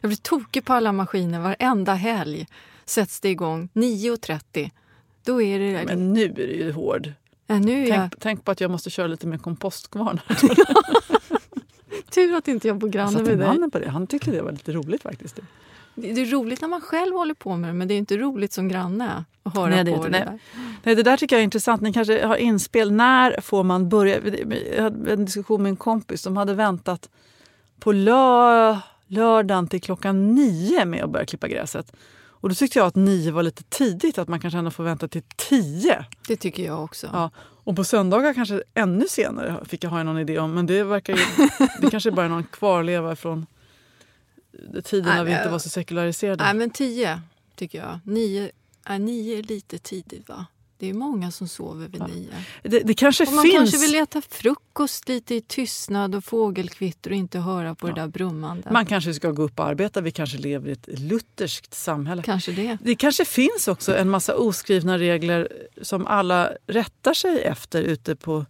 Jag blir tokig på alla maskiner. Varenda helg sätts det igång. 9.30. Då är det... Men nu är det ju hård. ja, nu är jag... Tänk, tänk på att jag måste köra lite mer kompostkvarnar. Tur att inte jag bor Jag granne satte med dig. mannen på det. Han tyckte det var lite roligt faktiskt. Det är roligt när man själv håller på med det, men det är inte roligt som granne att höra Nej, det på inte det det. där. Nej, det där tycker jag är intressant. Ni kanske har inspel. När får man börja? Jag hade en diskussion med en kompis som hade väntat på lö, lördagen till klockan nio med att börja klippa gräset. Och då tyckte jag att nio var lite tidigt, att man kanske ändå får vänta till tio. Det tycker jag också. Ja. Och på söndagar kanske ännu senare fick jag ha någon idé om. Men det verkar ju, det kanske bara är någon kvarleva från tiden när vi inte var så sekulariserade. Nej, men tio tycker jag. Nio, nej, nio är lite tidigt, va? Det är många som sover vid nio. det, det kanske Och man finns... kanske vill äta frukost lite i tystnad och fågelkvitter och inte höra på det där brummandet. Man kanske ska gå upp och arbeta. Vi kanske lever i ett lutherskt samhälle. Kanske det. Det kanske finns också en massa oskrivna regler som alla rättar sig efter ute på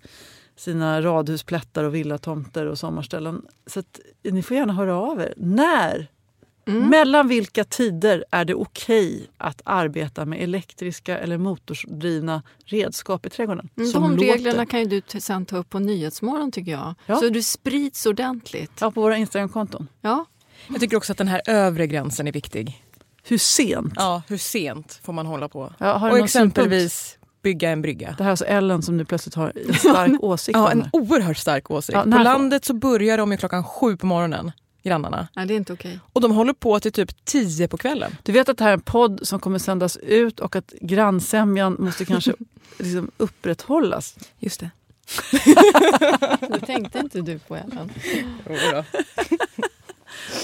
sina radhusplättar och villatomter och sommarställen. Så att, ni får gärna höra av er. När? Mm. Mellan vilka tider är det okej att arbeta med elektriska eller motordrivna redskap i trädgården? Mm, som De låter? reglerna kan ju du sen ta upp på Nyhetsmorgon tycker jag. Ja. Så du sprids ordentligt. Ja, på våra Instagramkonton. Ja. Jag tycker också att den här övre gränsen är viktig. Hur sent? Ja, hur sent får man hålla på? Ja, har du Och exempelvis bygga en brygga. Det här är alltså Ellen som nu plötsligt har en stark åsikt Ja, en oerhört stark åsikt. Ja, på landet så börjar de ju klockan sju på morgonen. grannarna. Nej, det är inte okej. Och de håller på till typ tio på kvällen. Du vet att det här är en podd som kommer sändas ut och att grannsämjan måste kanske liksom upprätthållas. Just det. Det tänkte inte du på Ellen.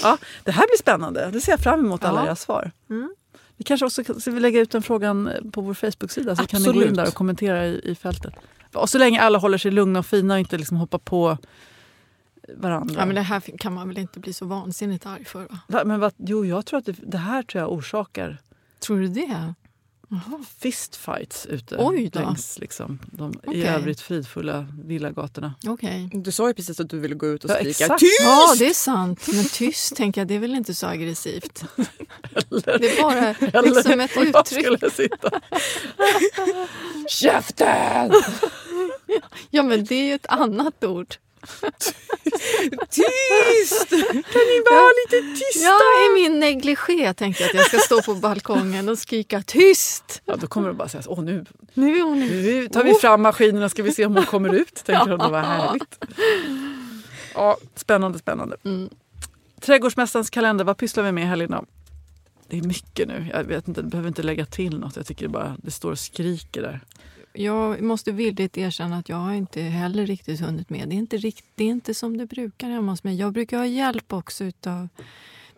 Ja, det här blir spännande. Det ser jag fram emot alla Ja. era svar. Mm. Vi kanske också ska vi lägga ut den frågan på vår Facebook-sida så kan ni gå in Absolut. där och kommentera i, i fältet. Och så länge alla håller sig lugna och fina och inte liksom hoppar på varandra. Ja, men det här kan man väl inte bli så vansinnigt arg för? Va? Va, men vad, jo, jag tror att det, det här tror jag orsakar Tror du det? Jaha. fistfights ute Oj då. längs liksom, de i Okej. övrigt fridfulla villagatorna. Okej. Du sa ju precis att du ville gå ut och Ja, skrika exakt. tyst! Ja, det är sant. Men tyst tänker jag, det är väl inte så aggressivt? Det är bara liksom ett uttryck. skulle sitta... Käften! Ja, men det är ju ett annat ord. Tyst! Kan ni vara lite tysta? Ja, i min negligé tänkte jag att jag ska stå på balkongen och skrika tyst. Ja, då kommer de bara säga åh nu, Nu är hon... nu tar vi fram maskinerna ska vi se om hon kommer ut. Tänker de, det var härligt. Ja, spännande, spännande. Mm. Trädgårdsmästarens kalender, vad pysslar vi med i helgen då? Det är mycket nu. Jag vet inte, behöver inte lägga till något. Jag tycker bara det står och skriker där. Jag måste villigt erkänna att jag har inte heller riktigt hunnit med. Det är inte, rikt, det är inte som det brukar hemma hos mig. Jag brukar ha hjälp också av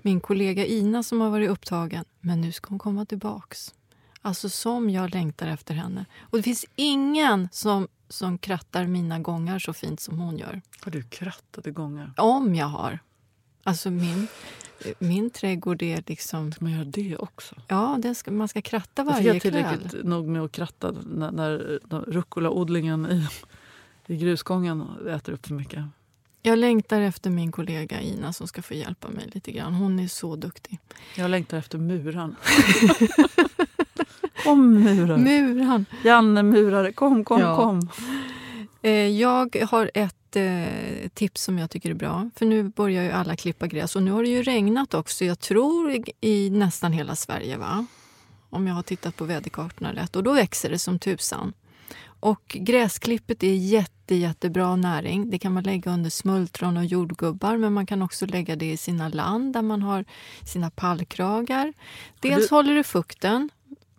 min kollega Ina som har varit upptagen. Men nu ska hon komma tillbaks. Alltså som jag längtar efter henne. Och det finns ingen som, som krattar mina gångar så fint som hon gör. Har du krattade gånger? Om jag har. Alltså min, min trädgård är liksom... Ska man göra det också? Ja, ska, man ska kratta varje jag är tillräckligt kväll. nog med att kratta när, när rucola-odlingen i, i grusgången äter upp för mycket. Jag längtar efter min kollega Ina som ska få hjälpa mig lite grann. Hon är så duktig. Jag längtar efter muran. kom murare! Muran! Janne murare, kom, kom, Ja. kom. Eh, jag har ett eh, tips som jag tycker är bra. För nu börjar ju alla klippa gräs och nu har det ju regnat också. Jag tror i, i nästan hela Sverige. va? Om jag har tittat på väderkartorna rätt. Och då växer det som tusan. Och gräsklippet är jätte, jättebra näring. Det kan man lägga under smultron och jordgubbar men man kan också lägga det i sina land där man har sina pallkragar. Dels du- håller det fukten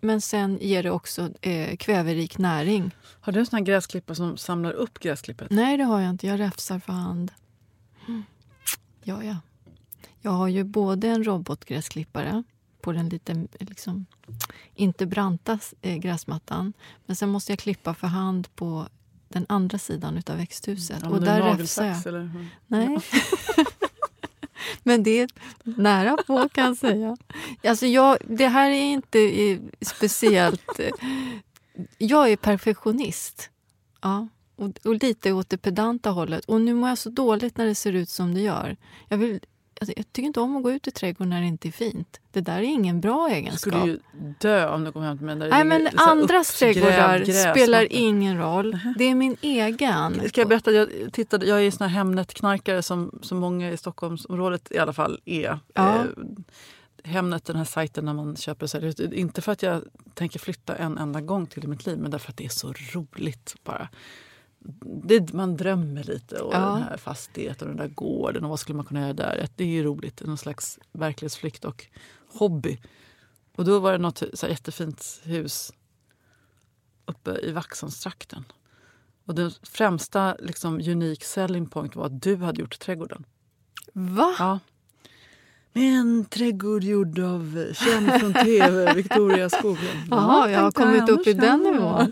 men sen ger det också eh, kväverik näring. Har du en sån här gräsklippare som samlar upp gräsklippet? Nej, det har jag inte. Jag räfsar för hand. Mm. Ja, ja. Jag har ju både en robotgräsklippare på den lite, liksom, inte branta eh, gräsmattan. Men sen måste jag klippa för hand på den andra sidan utav växthuset. och Använder du där räfsar jag. eller? Nej. Men det är nära på kan jag säga. Alltså jag, det här är inte eh, speciellt... Eh, jag är perfektionist. Ja, och, och lite åt det pedanta hållet. Och nu mår jag så dåligt när det ser ut som det gör. Jag, vill, alltså, jag tycker inte om att gå ut i trädgården när det inte är fint. Det där är ingen bra Jag egenskap. skulle ju dö om du kom hem till mig där Nej, men andras trädgårdar spelar ingen roll. Det är min egen. Ska jag berätta? Jag, tittade, jag är sån här Hemnet-knarkare som, som många i Stockholmsområdet i alla fall är. Ja. Eh, Hemnet, den här sajten där man köper och säljer. Inte för att jag tänker flytta en enda gång till i mitt liv men därför att det är så roligt bara. Det, man drömmer lite och Ja. den här fastigheten och den där gården och vad skulle man kunna göra där. Det är ju roligt, någon slags verklighetsflykt och hobby. Och då var det något så här jättefint hus uppe i Vaxholmstrakten. Och den främsta liksom, unique selling point var att du hade gjort trädgården. Va? Ja. En trädgård gjord av känd från tv, Victoria Skoglund. Jaha, jag har kommit upp i den nivån.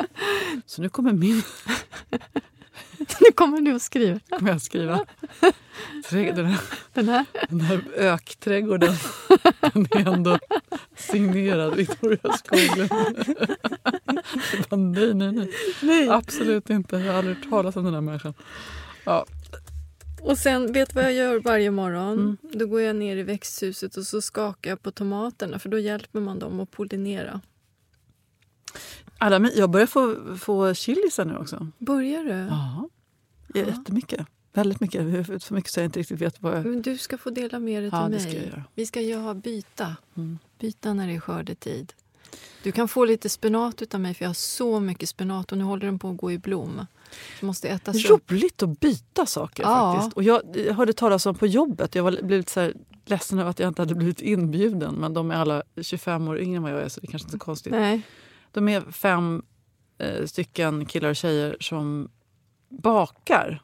Så nu kommer min Nu kommer du att skriva kommer jag skriva. Trädgård- Den här, den här. den här ökträdgården den är ändå signerad Victoria Skoglund. Bara, nej, nej, nej, Absolut inte. Jag har aldrig hört talas om den här människan. Ja, Och sen, vet du vad jag gör varje morgon? Mm. Då går jag ner i växthuset och så skakar jag på tomaterna för då hjälper man dem att pollinera. alla, jag börjar få, få chilisar nu också. Börjar du? Ja, jättemycket. Väldigt mycket. Så mycket så jag inte riktigt vet vad jag... Men du ska få dela med dig till Ja, mig. ska. Vi ska ju ha byta. Mm. Byta när det är skördetid. Du kan få lite spenat utav mig för jag har så mycket spenat och nu håller den på att gå i blom. Det måste ätas upp. Roligt att byta saker Ja. faktiskt. Och jag, jag hörde talas om på jobbet, jag var blev lite så här ledsen över att jag inte hade blivit inbjuden. Men de är alla 25 år yngre än vad jag är så det är kanske inte är så konstigt. Nej. De är fem eh, stycken killar och tjejer som bakar.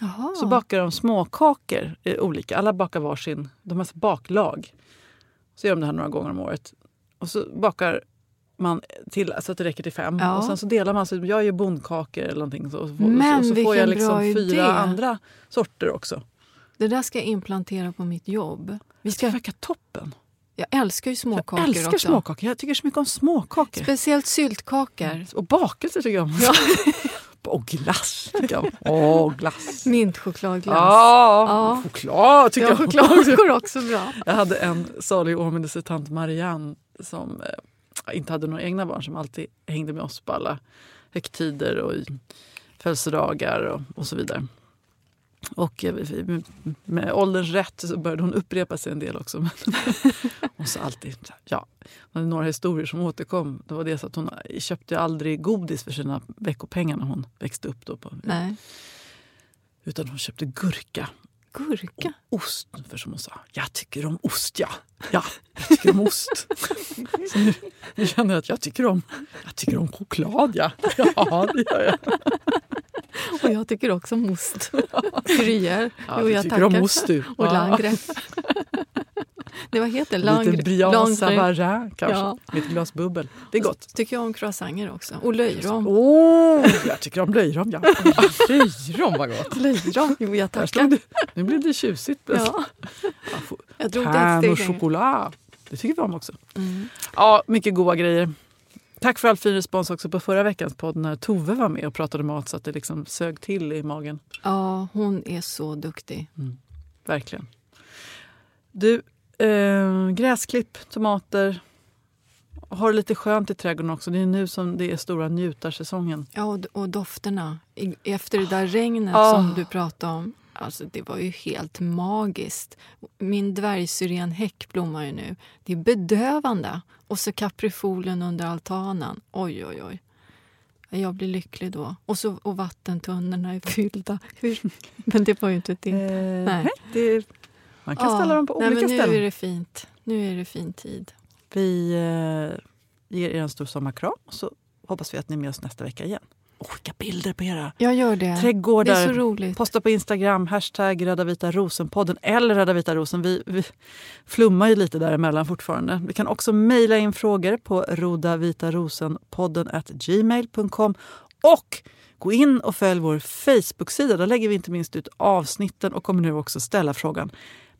Jaha. Så bakar de småkakor eh, olika. Alla bakar varsin. De har baklag. Så gör de det här några gånger om året. Och så bakar man till så att det räcker till fem. Ja. Och sen så delar man. Så jag gör bondkakor eller någonting. Så, så, Men och så får jag liksom fyra idé. andra sorter också. Det där ska jag implantera på mitt jobb. Vi Det ska, verkar toppen. jag älskar ju småkakor jag älskar också. småkakor. Jag tycker så mycket om småkakor. Speciellt syltkakor. Och bakelser tycker jag om. och glass tycker jag om. Åh, glass. Mintchokladglass. Ja, Ja. choklad tycker Ja, jag om. chokladkakor också bra. Jag hade en salig åminnelse tant Marianne som eh, inte hade några egna barn som alltid hängde med oss på alla högtider och födelsedagar och, och så vidare. Och eh, med, ålderns rätt så började hon upprepa sig en del också. Hon sa alltid, ja, det var några historier som återkom. Det var det så att hon köpte aldrig godis för sina veckopengar när hon växte upp. Då på, Nej. Utan hon köpte gurka Gurka. och ost. För som hon sa, jag tycker om ost ja. Ja, jag tycker om ost. Så nu, nu känner jag att jag tycker om, jag tycker om choklad ja. Ja, det gör jag. Och jag tycker också om ost. Gruyère. Ja, Jo, jag tycker om tackar. ost du. Och langre. Det vad heter Lite langre? Brian Langre. Savarin kanske, Ja. med ett glas bubbel. Det är gott. Tycker jag om croissanter också. Och löjrom. Åh, jag tycker om löjrom ja. Löjrom vad gott. Löjrom. Jo, jag tackar. det. Nu blir det tjusigt. Ja. Jag drog det ett steg och choklad. Det tycker vi om också. Mm. Ja, mycket goda grejer. Tack för all fin respons också på förra veckans podd när Tove var med och pratade mat så att det liksom sög till i magen. Ja, hon är så duktig. Verkligen. Du, eh, gräsklipp, tomater. Har det lite skönt i trädgården också. Det är nu som det är stora njutarsäsongen. Ja, och, och dofterna. Efter det där regnet Ah. som du pratade om. Alltså, det var ju helt magiskt. Min dvärgsyrenhäck blommar ju nu. Det är bedövande. Och så kaprifolen under altanen. Oj, oj, oj. Jag blir lycklig då. Och, så, och vattentunnorna är fyllda. Men det var ju inte det. Nej. det man kan ställa dem på Nej, olika men nu ställen. är det fint. Nu är det fin tid. Vi eh, ger er en stor sommarkram och så hoppas vi att ni är med oss nästa vecka igen. Och skicka bilder på era Jag gör det. trädgårdar. Det är så roligt. Posta på Instagram, hashtag Rädda Vita Rosen-podden eller Rädda Vita Rosen. Vi, vi flummar ju lite däremellan fortfarande. Vi kan också mejla in frågor på rodavitarosenpodden gmail.com och gå in och följ vår Facebook-sida. Där lägger vi inte minst ut avsnitten och kommer nu också ställa frågan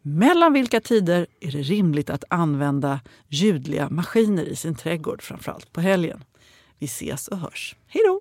mellan vilka tider är det rimligt att använda ljudliga maskiner i sin trädgård, framförallt på helgen? Vi ses och hörs. Hej då!